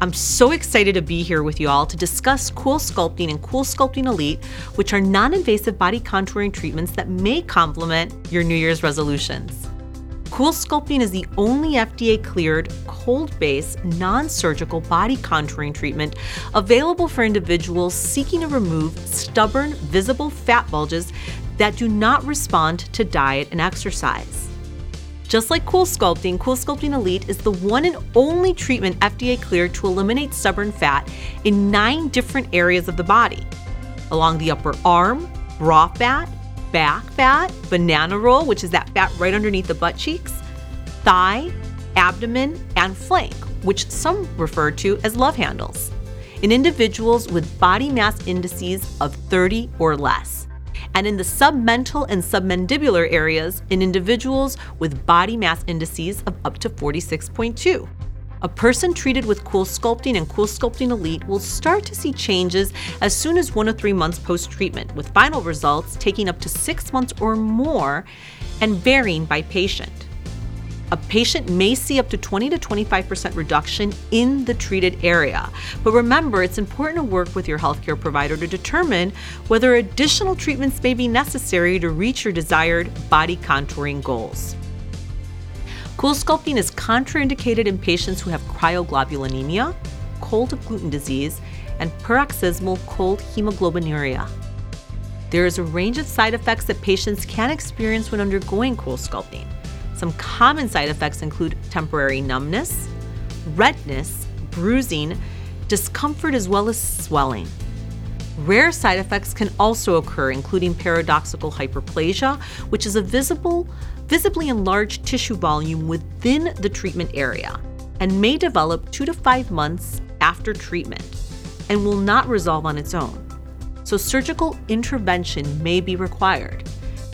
I'm so excited to be here with you all to discuss Cool Sculpting and Cool Sculpting Elite, which are non invasive body contouring treatments that may complement your New Year's resolutions. Cool Sculpting is the only FDA cleared, cold based, non surgical body contouring treatment available for individuals seeking to remove stubborn, visible fat bulges that do not respond to diet and exercise. Just like Cool Sculpting, Cool Sculpting Elite is the one and only treatment FDA cleared to eliminate stubborn fat in nine different areas of the body. Along the upper arm, bra fat, back fat, banana roll, which is that fat right underneath the butt cheeks, thigh, abdomen, and flank, which some refer to as love handles, in individuals with body mass indices of 30 or less and in the submental and submandibular areas in individuals with body mass indices of up to 46.2. A person treated with Cool Sculpting and Cool Sculpting Elite will start to see changes as soon as one to three months post treatment, with final results taking up to six months or more and varying by patient a patient may see up to 20 to 25% reduction in the treated area. But remember, it's important to work with your healthcare provider to determine whether additional treatments may be necessary to reach your desired body contouring goals. Cool sculpting is contraindicated in patients who have cryoglobulinemia, cold agglutinin disease, and paroxysmal cold hemoglobinuria. There is a range of side effects that patients can experience when undergoing cool sculpting. Some common side effects include temporary numbness, redness, bruising, discomfort, as well as swelling. Rare side effects can also occur, including paradoxical hyperplasia, which is a visible, visibly enlarged tissue volume within the treatment area and may develop two to five months after treatment and will not resolve on its own. So, surgical intervention may be required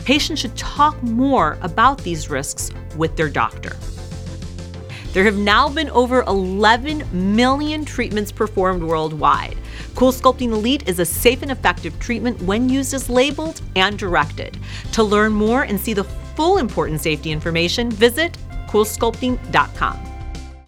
patients should talk more about these risks with their doctor. There have now been over 11 million treatments performed worldwide. Cool Sculpting Elite is a safe and effective treatment when used as labeled and directed. To learn more and see the full important safety information, visit coolsculpting.com.